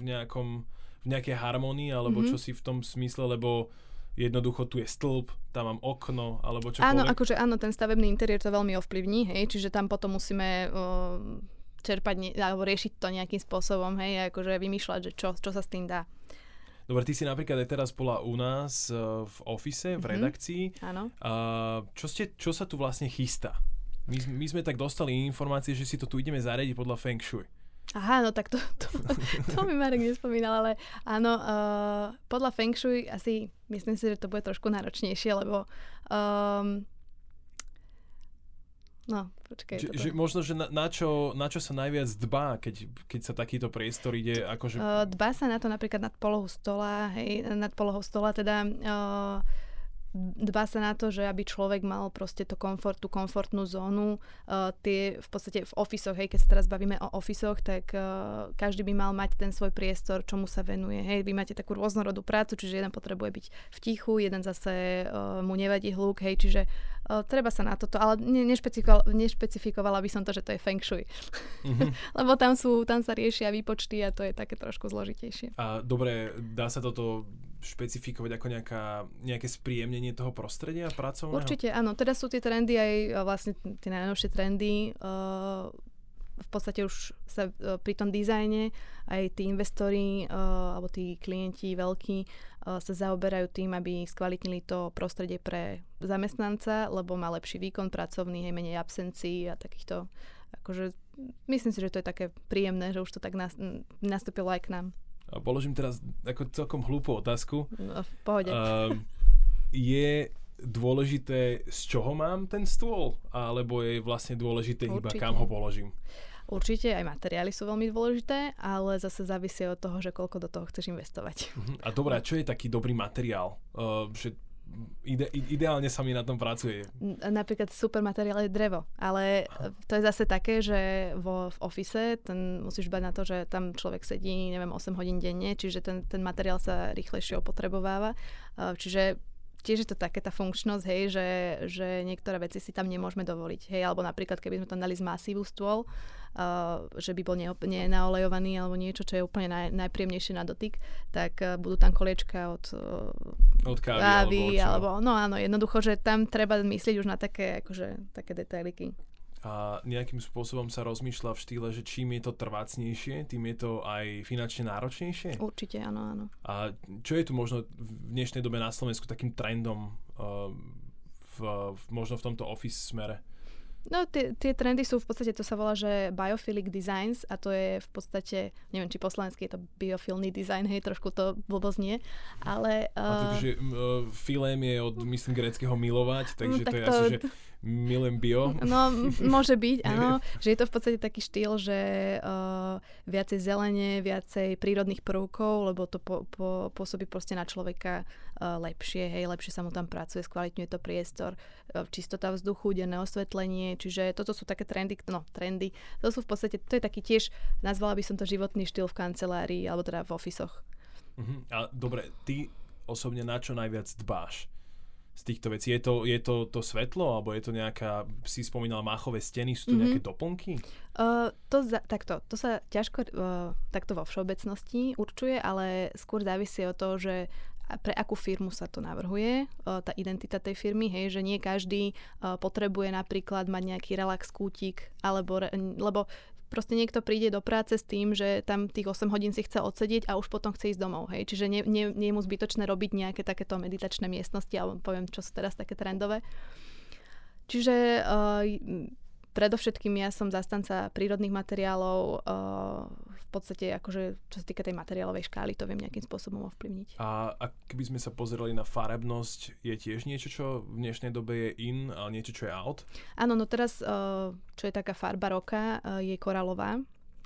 v, nejakom, v nejakej harmonii, alebo mm-hmm. čo si v tom smysle, lebo jednoducho tu je stĺp, tam mám okno, alebo čo Áno, akože áno, ten stavebný interiér to veľmi ovplyvní, hej, čiže tam potom musíme... Uh, čerpať alebo riešiť to nejakým spôsobom, hej, akože vymýšľať, že čo, čo sa s tým dá. Dobre, ty si napríklad aj teraz bola u nás uh, v ofise, v mm-hmm. redakcii. Áno. Uh, čo, ste, čo sa tu vlastne chystá? My, my sme tak dostali informácie, že si to tu ideme zariadiť podľa Feng Shui. Aha, no tak to, to, to mi Marek nespomínal, ale áno, uh, podľa Feng Shui asi myslím si, že to bude trošku náročnejšie, lebo um, No, počkaj. Že, že možno, že na, na, čo, na čo sa najviac dbá, keď, keď sa takýto priestor ide akože... Dbá sa na to napríklad nad polohu stola, hej, nad polohou stola, teda uh, dbá sa na to, že aby človek mal proste to komfort, tú komfortnú zónu. Uh, tie v podstate v ofisoch, hej, keď sa teraz bavíme o ofisoch, tak uh, každý by mal mať ten svoj priestor, čomu sa venuje. Hej, vy máte takú rôznorodú prácu, čiže jeden potrebuje byť v tichu, jeden zase uh, mu nevadí hluk, hej, čiže uh, treba sa na toto, ale ne, nešpecifikovala, nešpecifikovala by som to, že to je feng shui. Mm-hmm. Lebo tam sú, tam sa riešia výpočty a to je také trošku zložitejšie. A dobre, dá sa toto špecifikovať ako nejaká, nejaké spríjemnenie toho prostredia pracovného? Určite áno. Teda sú tie trendy aj vlastne tie najnovšie trendy. Uh, v podstate už sa uh, pri tom dizajne aj tí investori alebo tí klienti veľkí sa zaoberajú tým, aby skvalitnili to prostredie pre zamestnanca, lebo má lepší výkon pracovný, hej, menej absencií a takýchto akože myslím si, že to je také príjemné, že už to tak nastúpilo aj k nám. Položím teraz ako celkom hlúpu otázku. No, v pohode. Uh, je dôležité, z čoho mám ten stôl? Alebo je vlastne dôležité Určite. iba kam ho položím? Určite aj materiály sú veľmi dôležité, ale zase závisí od toho, že koľko do toho chceš investovať. Uh-huh. A dobré, čo je taký dobrý materiál? Uh, že ide, ideálne sa mi na tom pracuje. Napríklad super materiál je drevo, ale Aha. to je zase také, že vo, v ofise ten musíš bať na to, že tam človek sedí, neviem, 8 hodín denne, čiže ten, ten materiál sa rýchlejšie opotrebováva. Čiže tiež je to také tá funkčnosť, hej, že, že niektoré veci si tam nemôžeme dovoliť. Hej, alebo napríklad, keby sme tam dali z masívu stôl, uh, že by bol nenaolejovaný alebo niečo, čo je úplne naj, najpríjemnejšie na dotyk, tak uh, budú tam koliečka od, uh, od kávy, kávy, alebo, alebo, no áno, jednoducho, že tam treba myslieť už na také, akože, také detailiky a nejakým spôsobom sa rozmýšľa v štýle, že čím je to trvácnejšie, tým je to aj finančne náročnejšie? Určite, áno, áno. A čo je tu možno v dnešnej dobe na Slovensku takým trendom uh, v, v, možno v tomto office smere? No tie, tie trendy sú v podstate, to sa volá, že biophilic designs a to je v podstate, neviem, či po slovensky je to biofilný design, hej, trošku to blbosť nie, ale... Uh... A takže uh, filém je od, myslím, greckého milovať, takže mm, tak to je to, asi, že milujem bio. No, môže byť, áno. že je to v podstate taký štýl, že uh, viacej zelene, viacej prírodných prvkov, lebo to po, po, pôsobí proste na človeka uh, lepšie, hej, lepšie sa mu tam pracuje, skvalitňuje to priestor, uh, čistota vzduchu, denné osvetlenie, čiže toto sú také trendy, no trendy, to sú v podstate, to je taký tiež, nazvala by som to životný štýl v kancelárii, alebo teda v ofisoch. Uh-huh. A dobre, ty osobne na čo najviac dbáš? Z týchto vecí? Je to, je to to svetlo, alebo je to nejaká, si spomínala máchové steny, sú to mm-hmm. nejaké doplnky? Uh, to, za, takto, to sa ťažko uh, takto vo všeobecnosti určuje, ale skôr závisí od toho, že pre akú firmu sa to navrhuje, tá identita tej firmy, hej, že nie každý potrebuje napríklad mať nejaký relax kútik, alebo, lebo proste niekto príde do práce s tým, že tam tých 8 hodín si chce odsedieť a už potom chce ísť domov. Hej. Čiže nie, nie, nie je mu zbytočné robiť nejaké takéto meditačné miestnosti, alebo poviem, čo sú teraz také trendové. Čiže uh, predovšetkým ja som zastanca prírodných materiálov, uh, podstate akože čo sa týka tej materiálovej škály, to viem nejakým spôsobom ovplyvniť. A ak by sme sa pozerali na farebnosť, je tiež niečo, čo v dnešnej dobe je in a niečo, čo je out? Áno, no teraz, uh, čo je taká farba roka, uh, je koralová.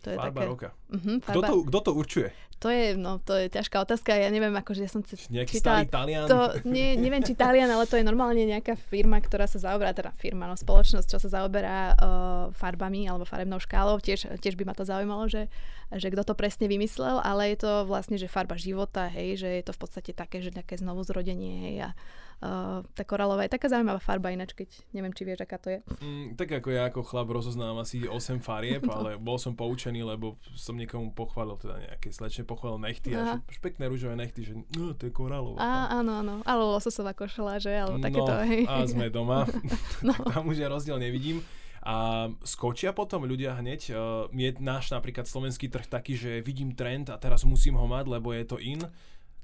To je farba také... roka. Uh-huh, farba... Kto, to, kto to určuje? To je, no, to je ťažká otázka. Ja neviem, akože ja som Nejaký čítala, starý Talian? To, nie, neviem, či Talian, ale to je normálne nejaká firma, ktorá sa zaoberá, teda firma, no, spoločnosť, čo sa zaoberá uh, farbami alebo farebnou škálou. Tiež, tiež by ma to zaujímalo, že, že kto to presne vymyslel, ale je to vlastne, že farba života, hej, že je to v podstate také, že nejaké znovu zrodenie, hej, a Uh, tá koralová je taká zaujímavá farba ináč, keď neviem, či vieš, aká to je. Mm, tak ako ja ako chlap rozoznám asi 8 farieb, no. ale bol som poučený, lebo som niekomu pochválil, teda nejaké slečne pochválil nechty Aha. a že pekné rúžové nechty, že no, to je koralová. Á, áno, áno, ale lososová košela, že, alebo takéto. No, hej. a sme doma, no. tam už ja rozdiel nevidím. A skočia potom ľudia hneď. Uh, je náš napríklad slovenský trh taký, že vidím trend a teraz musím ho mať, lebo je to in.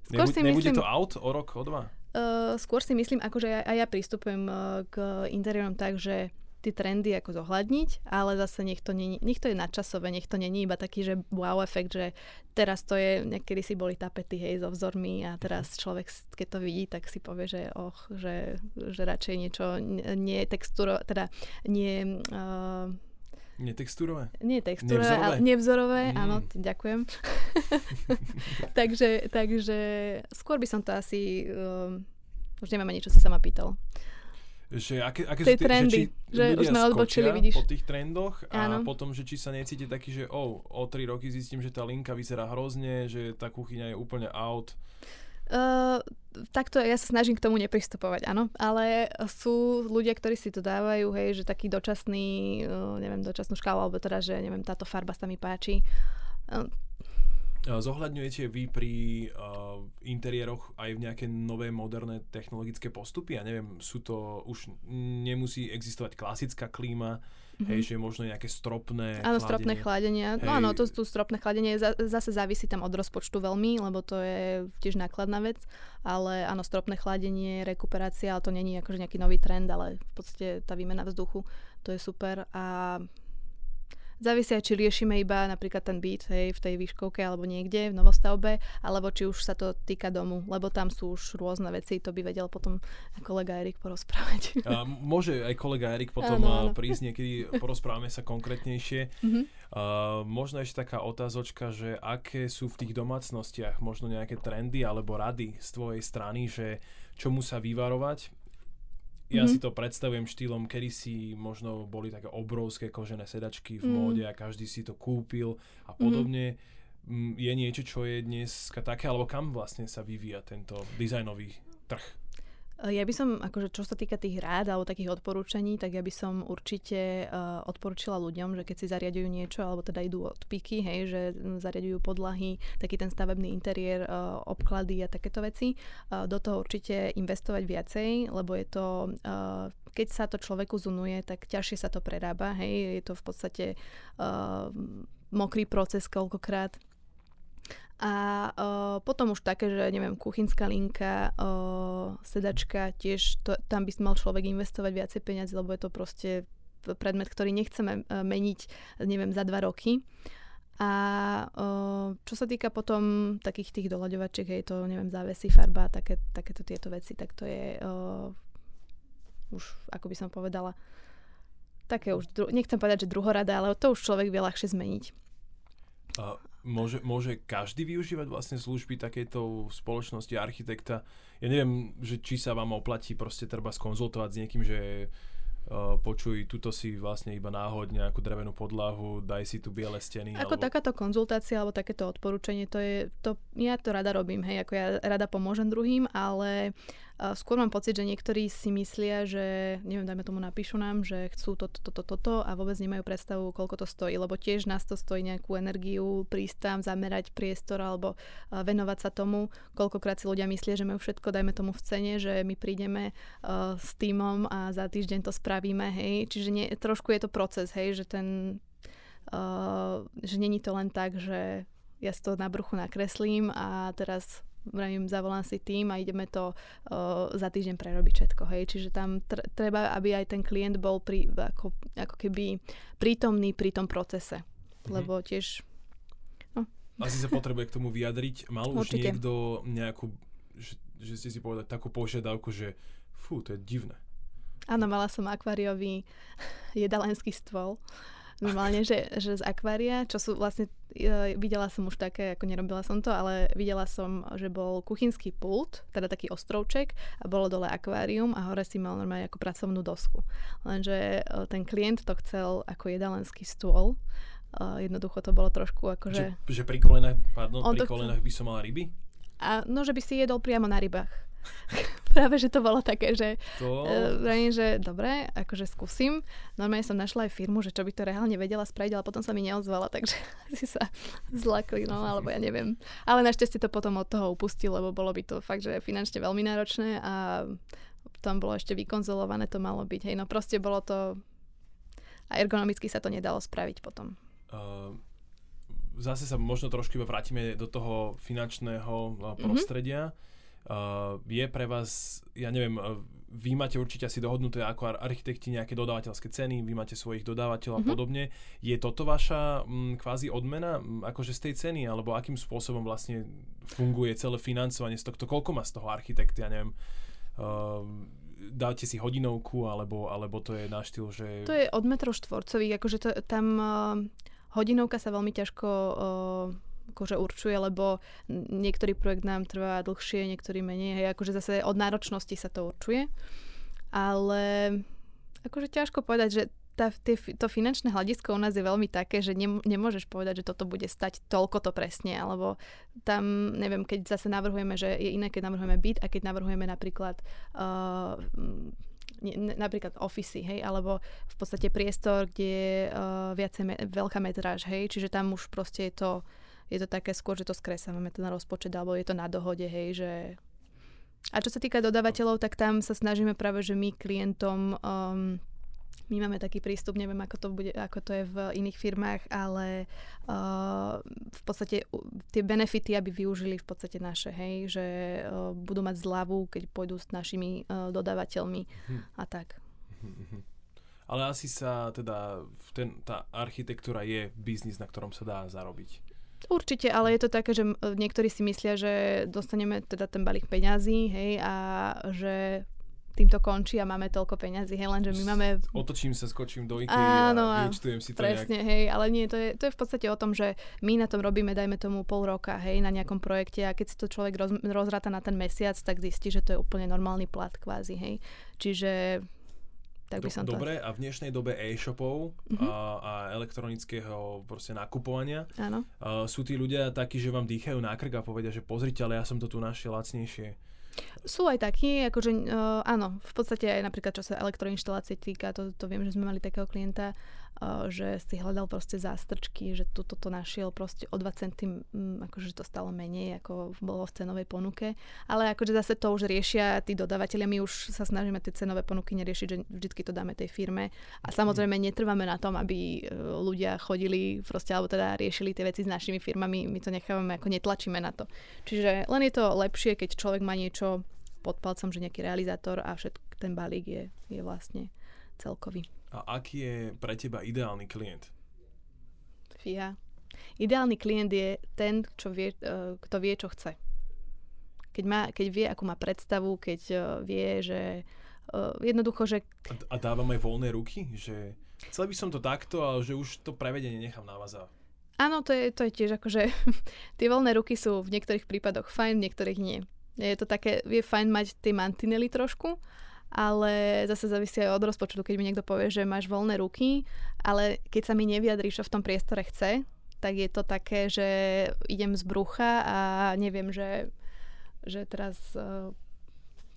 Skôr Nebu- si nebude myslím... to out o rok, o dva? Uh, skôr si myslím, akože aj, aj ja pristupujem uh, k interiérom tak, že tie trendy ako zohľadniť, ale zase nech to, nie, nech to je nadčasové, nech to není iba taký, že wow efekt, že teraz to je, niekedy si boli tapety, hej, so vzormi a teraz človek, keď to vidí, tak si povie, že och, že, že radšej niečo nie texturo, teda nie... Uh, Netexturové? Nie texturové, nevzorové. ale nevzorové, mm. áno, ďakujem. takže, takže skôr by som to asi, um, už neviem ani, čo si sa ma pýtal. Že aké, aké sú tie, trendy, že, že už sme odbočili, vidíš. po tých trendoch a Áno. potom, že či sa necíti taký, že oh, o tri roky zistím, že tá linka vyzerá hrozne, že tá kuchyňa je úplne out. Uh, takto ja sa snažím k tomu nepristupovať, áno, ale sú ľudia, ktorí si to dávajú, hej, že taký dočasný, uh, neviem, dočasnú škálu, alebo teda, že neviem, táto farba sa mi páči. Uh, Zohľadňujete vy pri uh, interiéroch aj v nejaké nové moderné technologické postupy? Ja neviem, sú to, už nemusí existovať klasická klíma, Mm-hmm. Hej, že možno nejaké stropné Áno, stropné chladenia. No áno, to, to stropné chladenie zase závisí tam od rozpočtu veľmi, lebo to je tiež nákladná vec. Ale áno, stropné chladenie, rekuperácia, ale to není akože nejaký nový trend, ale v podstate tá výmena vzduchu, to je super. A Závisia, či riešime iba napríklad ten byt hej, v tej výškovke alebo niekde v novostavbe, alebo či už sa to týka domu, lebo tam sú už rôzne veci, to by vedel potom kolega Erik porozprávať. A môže aj kolega Erik potom áno, áno. prísť niekedy, porozprávame sa konkrétnejšie. Mm-hmm. Uh, možno ešte taká otázočka, že aké sú v tých domácnostiach možno nejaké trendy alebo rady z tvojej strany, že čomu sa vyvarovať ja mm-hmm. si to predstavujem štýlom, kedy si možno boli také obrovské kožené sedačky v mm. móde a každý si to kúpil a podobne. Mm. Je niečo, čo je dnes také, alebo kam vlastne sa vyvíja tento dizajnový trh? Ja by som, akože čo sa týka tých rád alebo takých odporúčaní, tak ja by som určite uh, odporúčila ľuďom, že keď si zariadujú niečo, alebo teda idú od piky, hej, že zariadujú podlahy, taký ten stavebný interiér, uh, obklady a takéto veci, uh, do toho určite investovať viacej, lebo je to uh, keď sa to človeku zunuje, tak ťažšie sa to prerába, hej, je to v podstate uh, mokrý proces koľkokrát a uh, potom už také, že neviem, kuchynská linka, uh, sedačka, tiež to, tam by mal človek investovať viacej peniazy, lebo je to proste predmet, ktorý nechceme uh, meniť, neviem, za dva roky. A uh, čo sa týka potom takých tých doľaďovačiek, je to, neviem, závesy, farba, také, takéto tieto veci, tak to je uh, už, ako by som povedala, také už, nechcem povedať, že druhorada, ale to už človek vie ľahšie zmeniť. A Môže, môže každý využívať vlastne služby takejto spoločnosti architekta? Ja neviem, že či sa vám oplatí proste treba skonzultovať s niekým, že uh, počuj, tuto si vlastne iba náhodne nejakú drevenú podlahu, daj si tu biele steny. Ako alebo... takáto konzultácia alebo takéto odporúčanie, to je, to, ja to rada robím, hej, ako ja rada pomôžem druhým, ale skôr mám pocit, že niektorí si myslia, že, neviem, dajme tomu napíšu nám, že chcú toto, toto, toto a vôbec nemajú predstavu, koľko to stojí, lebo tiež nás to stojí nejakú energiu, prísť tam, zamerať priestor alebo uh, venovať sa tomu. Koľkokrát si ľudia myslia, že majú všetko, dajme tomu v cene, že my prídeme uh, s týmom a za týždeň to spravíme, hej. Čiže nie, trošku je to proces, hej, že ten Uh, že není to len tak, že ja si to na bruchu nakreslím a teraz vravím, zavolám si tým a ideme to uh, za týždeň prerobiť všetko, hej. Čiže tam tr- treba, aby aj ten klient bol pri, ako, ako keby prítomný pri tom procese. Mhm. Lebo tiež... No. Asi sa potrebuje k tomu vyjadriť. Mal už Určite. niekto nejakú, že, že ste si povedali takú požiadavku, že fú, to je divné. Áno, mala som akváriový jedalenský stôl normálne, že, že z akvária, čo sú vlastne, e, videla som už také, ako nerobila som to, ale videla som, že bol kuchynský pult, teda taký ostrovček a bolo dole akvárium a hore si mal normálne ako pracovnú dosku. Lenže e, ten klient to chcel ako jedalenský stôl. E, jednoducho to bolo trošku ako, že... Že, pri kolenách, pardon, pri kolenách by som mala ryby? A, no, že by si jedol priamo na rybách. práve, že to bolo také, že to... uh, že dobre, akože skúsim. Normálne som našla aj firmu, že čo by to reálne vedela spraviť, ale potom sa mi neozvala, takže si sa zlakli, no alebo ja neviem. Ale našťastie to potom od toho upustil, lebo bolo by to fakt, že finančne veľmi náročné a tam bolo ešte vykonzolované to malo byť. Hej, no proste bolo to a ergonomicky sa to nedalo spraviť potom. Uh, zase sa možno trošku vrátime do toho finančného mhm. prostredia. Mm-hmm je pre vás, ja neviem, uh, vy máte určite asi dohodnuté ako architekti nejaké dodávateľské ceny, vy máte svojich dodávateľov mm-hmm. a mhm. podobne. Je toto vaša m, kvázi odmena, m, akože z tej ceny, alebo akým spôsobom vlastne funguje celé financovanie z tohto, koľko má z toho architekt, ja neviem, uh, dáte si hodinovku, alebo, alebo to je na štýl, že... To je od metrov štvorcových, akože to, tam uh, hodinovka sa veľmi ťažko uh, akože určuje, lebo niektorý projekt nám trvá dlhšie, niektorý menej. Hej, akože zase od náročnosti sa to určuje. Ale akože ťažko povedať, že tá, tie, to finančné hľadisko u nás je veľmi také, že ne, nemôžeš povedať, že toto bude stať toľko to presne, alebo tam, neviem, keď zase navrhujeme, že je iné, keď navrhujeme byt a keď navrhujeme napríklad uh, napríklad ofisy, hej, alebo v podstate priestor, kde je uh, viacej me- veľká metráž, hej, čiže tam už proste je to je to také skôr, že to skresávame ten rozpočet, alebo je to na dohode, hej, že... A čo sa týka dodávateľov, tak tam sa snažíme práve, že my klientom um, my máme taký prístup, neviem ako to, bude, ako to je v iných firmách, ale uh, v podstate tie benefity, aby využili v podstate naše, hej, že uh, budú mať zľavu, keď pôjdu s našimi uh, dodávateľmi hm. a tak. Hm, hm, hm. Ale asi sa teda ten, tá architektúra je biznis, na ktorom sa dá zarobiť. Určite, ale je to také, že niektorí si myslia, že dostaneme teda ten balík peňazí, hej, a že týmto končí a máme toľko peňazí, hej, lenže my máme... Otočím sa, skočím do IKEA Áno, a vyčtujem si to presne, nejak... hej, ale nie, to je, to je v podstate o tom, že my na tom robíme, dajme tomu pol roka, hej, na nejakom projekte a keď si to človek roz, rozráta na ten mesiac, tak zistí, že to je úplne normálny plat kvázi, hej. Čiže tak by som Dobre, to... a v dnešnej dobe e-shopov uh-huh. a, a elektronického proste nakupovania Áno. A, sú tí ľudia takí, že vám dýchajú na krk a povedia, že pozrite, ale ja som to tu našiel lacnejšie. Sú aj takí, akože uh, áno, v podstate aj napríklad čo sa elektroinštalácie týka, to, to viem, že sme mali takého klienta, že si hľadal proste zástrčky, že tu toto našiel proste o 2 centy, akože to stalo menej, ako bolo v cenovej ponuke. Ale akože zase to už riešia tí dodávateľia, my už sa snažíme tie cenové ponuky neriešiť, že vždycky to dáme tej firme. A samozrejme netrváme na tom, aby e, ľudia chodili proste, alebo teda riešili tie veci s našimi firmami, my to nechávame, ako netlačíme na to. Čiže len je to lepšie, keď človek má niečo pod palcom, že nejaký realizátor a všetko ten balík je, je vlastne celkový. A aký je pre teba ideálny klient? Fíha. Ideálny klient je ten, čo vie, uh, kto vie, čo chce. Keď, má, keď vie, akú má predstavu, keď uh, vie, že uh, jednoducho, že... A, a dávam aj voľné ruky? Že chcel by som to takto, ale že už to prevedenie nechám na vás. Áno, to je, to je tiež akože tie voľné ruky sú v niektorých prípadoch fajn, v niektorých nie. Je to také, je fajn mať tie mantinely trošku, ale zase závisí aj od rozpočtu, keď mi niekto povie, že máš voľné ruky, ale keď sa mi nevyjadrí, čo v tom priestore chce, tak je to také, že idem z brucha a neviem, že, že teraz e,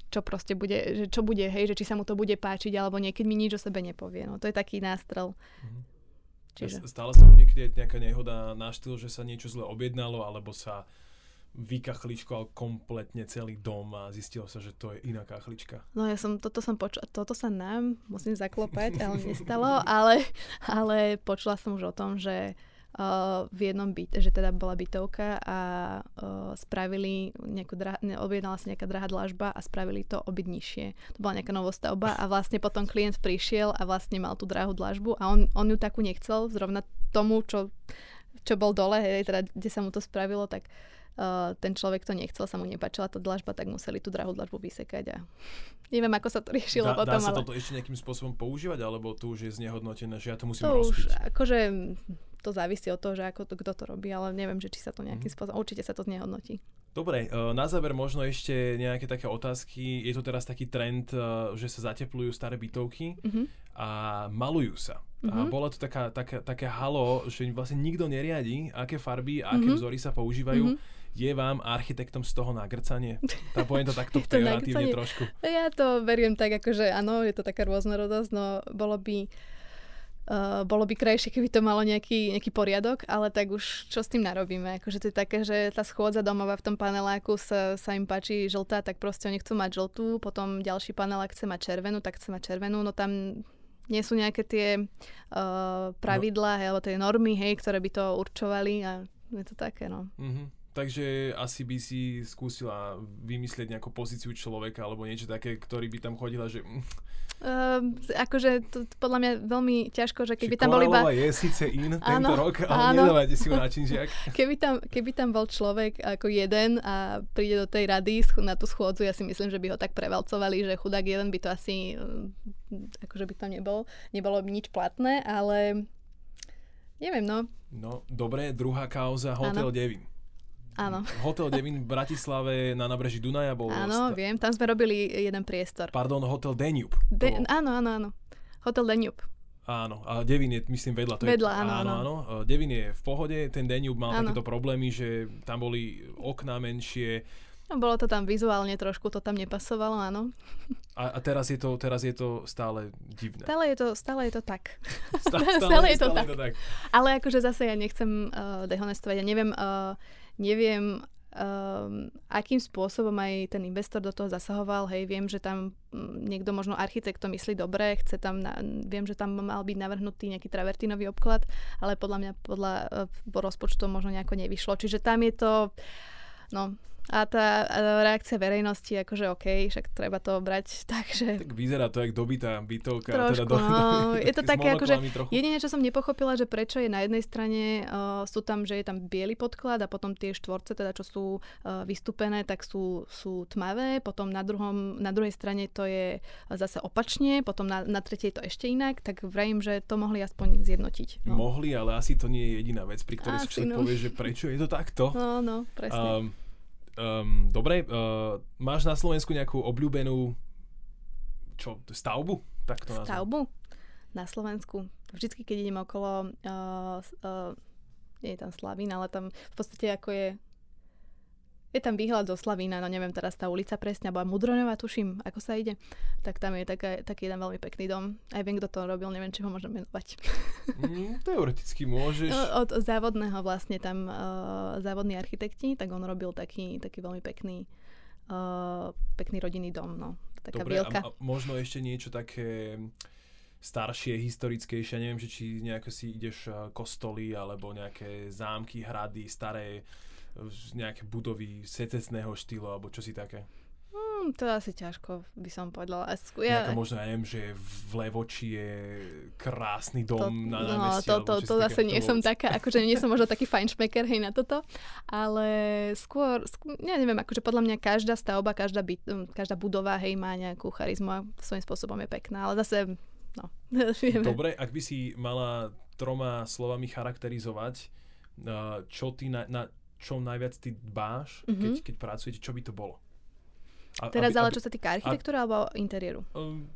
čo proste bude, že čo bude, hej, že či sa mu to bude páčiť, alebo niekedy mi nič o sebe nepovie. No to je taký nástrel. Mhm. Čiže... Stále sa už niekedy nejaká nehoda na štýl, že sa niečo zle objednalo, alebo sa vykachličkoval kompletne celý dom a zistilo sa, že to je iná kachlička. No ja som, toto som počula, toto sa nám, musím zaklopať, ale nestalo, ale, ale počula som už o tom, že uh, v jednom byte, že teda bola bytovka a uh, spravili nejakú drah- ne, objednala sa nejaká drahá dlažba a spravili to obyt nižšie. To bola nejaká novostavba a vlastne potom klient prišiel a vlastne mal tú drahú dlažbu a on, on ju takú nechcel, zrovna tomu, čo, čo bol dole, hej, teda, kde sa mu to spravilo, tak ten človek to nechcel, sa mu nepáčila tá dlažba, tak museli tú drahú dlažbu vysekať a neviem, ako sa to riešilo dá, potom. Dá sa ale... toto ešte nejakým spôsobom používať, alebo to už je znehodnotené, že ja to musím to rozpiť? už, akože to závisí od toho, že ako to, kto to robí, ale neviem, že či sa to nejakým mm. spôsobom, určite sa to znehodnotí. Dobre, e, na záver možno ešte nejaké také otázky. Je to teraz taký trend, e, že sa zateplujú staré bytovky mm-hmm. a malujú sa. Mm-hmm. A mhm. bolo to taká, taká, také halo, že vlastne nikto neriadi, aké farby a aké mm-hmm. vzory sa používajú. Mm-hmm je vám architektom z toho nagrcanie? Tá poviem to takto pejoratívne trošku. Ja to beriem tak, akože áno, je to taká rôznorodosť, no bolo by Uh, bolo by krajšie, keby to malo nejaký, nejaký poriadok, ale tak už čo s tým narobíme? Akože to je také, že tá schôdza domova v tom paneláku sa, sa im páči žltá, tak proste oni chcú mať žltú, potom ďalší panelák chce mať červenú, tak chce mať červenú, no tam nie sú nejaké tie uh, pravidlá, no. hej, alebo tie normy, hej, ktoré by to určovali a je to také, no. Mm-hmm. Takže asi by si skúsila vymyslieť nejakú pozíciu človeka alebo niečo také, ktorý by tam chodila, že Uh, akože to, to podľa mňa veľmi ťažko, že keby Či tam bol iba... je síce in áno, tento rok, ale áno. nedávajte si ho na činžiak. keby, tam, keby tam bol človek ako jeden a príde do tej rady na tú schôdzu, ja si myslím, že by ho tak prevalcovali, že chudák jeden by to asi mm, akože by tam nebol, nebolo by nič platné, ale neviem, no. No, dobre, druhá kauza, Hotel. Devin. Áno. Hotel Devin v Bratislave na nábreží Dunaja bol... Áno, st- viem, tam sme robili jeden priestor. Pardon, Hotel Danube. De- áno, áno, áno. Hotel Danube. Áno, a Devin je, myslím, vedľa. To vedľa, je, áno, áno. áno. Devin je v pohode, ten Danube mal áno. takéto problémy, že tam boli okná menšie. No, bolo to tam vizuálne trošku, to tam nepasovalo, áno. A, a teraz, je to, teraz je to stále divné. Stále je to, stále je to tak. Stále, stále, stále, je, to, stále tak. to tak. Ale akože zase ja nechcem uh, dehonestovať, ja neviem, uh, neviem um, akým spôsobom aj ten investor do toho zasahoval. Hej, viem, že tam mm, niekto možno architekt to myslí dobre, chce tam, na, viem, že tam mal byť navrhnutý nejaký travertinový obklad, ale podľa mňa podľa uh, rozpočtu možno nejako nevyšlo. Čiže tam je to, no, a tá reakcia verejnosti, akože OK, však treba to brať tak, že... Tak vyzerá to, jak dobitá bytovka. Trošku, teda do, no, je to také, akože jedine, čo som nepochopila, že prečo je na jednej strane, uh, sú tam, že je tam biely podklad a potom tie štvorce, teda čo sú uh, vystúpené, tak sú, sú tmavé, potom na, druhom, na druhej strane to je zase opačne, potom na, na tretej to ešte inak, tak vrajím, že to mohli aspoň zjednotiť. No. Mohli, ale asi to nie je jediná vec, pri ktorej si no. povie, že prečo je to takto. No, no, presne. Um, Um, dobre, uh, máš na Slovensku nejakú obľúbenú čo, stavbu? Tak to stavbu? Na Slovensku. Vždycky, keď idem okolo, uh, uh, nie je tam Slavín, ale tam v podstate ako je je tam výhľad zo Slavína, no neviem teraz tá ulica presne, alebo Mudroňová, tuším, ako sa ide, tak tam je taká, taký jeden veľmi pekný dom. Aj viem, kto to robil, neviem, či ho môžem menovať. Mm, teoreticky môžeš. Od závodného vlastne tam uh, závodní architekti, tak on robil taký, taký veľmi pekný, uh, pekný rodinný dom, no. Taká Dobre, bielka. A, a možno ešte niečo také staršie, historickejšie, neviem, že či nejako si ideš kostoly alebo nejaké zámky, hrady, staré nejaké budovy secesného štýlu, alebo čo si také? Hmm, to asi ťažko by som povedala. Ja... Nejaká možno, ja neviem, že v Levoči je krásny dom to, na námestí. No, to, to, to zase nie som taká, akože nie som možno taký fajnšmeker, hej, na toto, ale skôr, skôr, ja neviem, akože podľa mňa každá stavba, každá, byt, každá budova, hej, má nejakú charizmu a svojím spôsobom je pekná, ale zase, no, vieme. Dobre, ak by si mala troma slovami charakterizovať, čo ty na, na čo najviac ty dbáš, mm-hmm. keď, keď pracujete, čo by to bolo? A, Teraz aby, ale čo sa týka architektúry alebo interiéru? Um,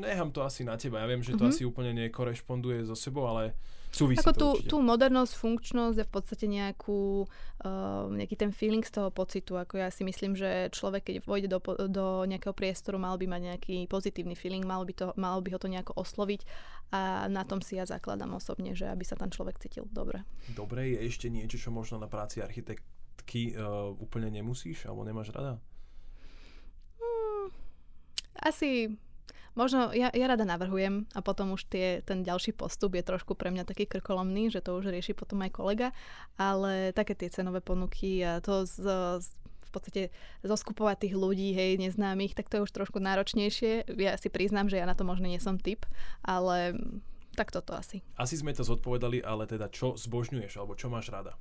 nechám to asi na teba. Ja viem, že to mm-hmm. asi úplne nekorešponduje so sebou, ale súvisí Ako tú, tú modernosť, funkčnosť a v podstate nejakú, uh, nejaký ten feeling z toho pocitu. Ako ja si myslím, že človek, keď vojde do, do nejakého priestoru, mal by mať nejaký pozitívny feeling, mal by, to, mal by ho to nejako osloviť a na tom si ja zakladám osobne, že aby sa ten človek cítil dobre. Dobre, je ešte niečo, čo možno na práci architektky uh, úplne nemusíš alebo nemáš rada? Hmm, asi Možno ja, ja rada navrhujem a potom už tie, ten ďalší postup je trošku pre mňa taký krkolomný, že to už rieši potom aj kolega, ale také tie cenové ponuky a to z, z v podstate zoskupovať tých ľudí, hej, neznámych, tak to je už trošku náročnejšie. Ja si priznám, že ja na to možno nie som typ, ale tak toto asi. Asi sme to zodpovedali, ale teda čo zbožňuješ, alebo čo máš rada?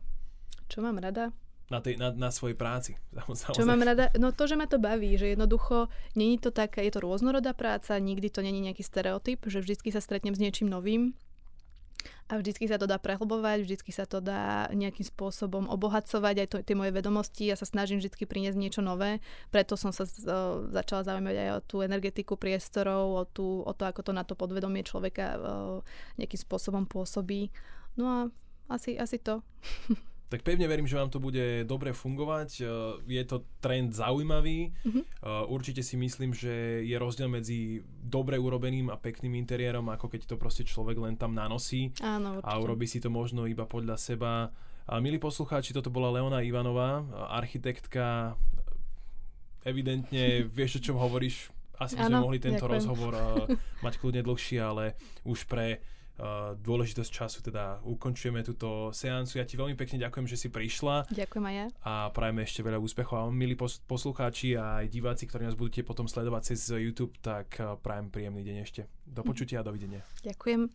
Čo mám rada? Na, tej, na, na svojej práci. Samozrejme. Čo mám rada? No to, že ma to baví, že jednoducho není to taká, je to rôznorodá práca, nikdy to není nejaký stereotyp, že vždycky sa stretnem s niečím novým a vždycky sa to dá prehlbovať, vždycky sa to dá nejakým spôsobom obohacovať aj to, tie moje vedomosti. Ja sa snažím vždycky priniesť niečo nové, preto som sa z, o, začala zaujímať aj o tú energetiku priestorov, o, tú, o to, ako to na to podvedomie človeka o, nejakým spôsobom pôsobí. No a asi, asi to. Tak pevne verím, že vám to bude dobre fungovať. E, je to trend zaujímavý. Mm-hmm. Určite si myslím, že je rozdiel medzi dobre urobeným a pekným interiérom, ako keď to proste človek len tam nanosí Áno, a urobí si to možno iba podľa seba. A milí poslucháči, toto bola Leona Ivanová, architektka. Evidentne vieš, o čom hovoríš. Asi by sme mohli tento ďakujem. rozhovor mať kľudne dlhšie, ale už pre dôležitosť času teda ukončujeme túto seancu. Ja ti veľmi pekne ďakujem, že si prišla. Ďakujem aj ja. A prajeme ešte veľa úspechov. A milí poslucháči a aj diváci, ktorí nás budete potom sledovať cez YouTube, tak prajem príjemný deň ešte. Do počutia a dovidenia. Ďakujem.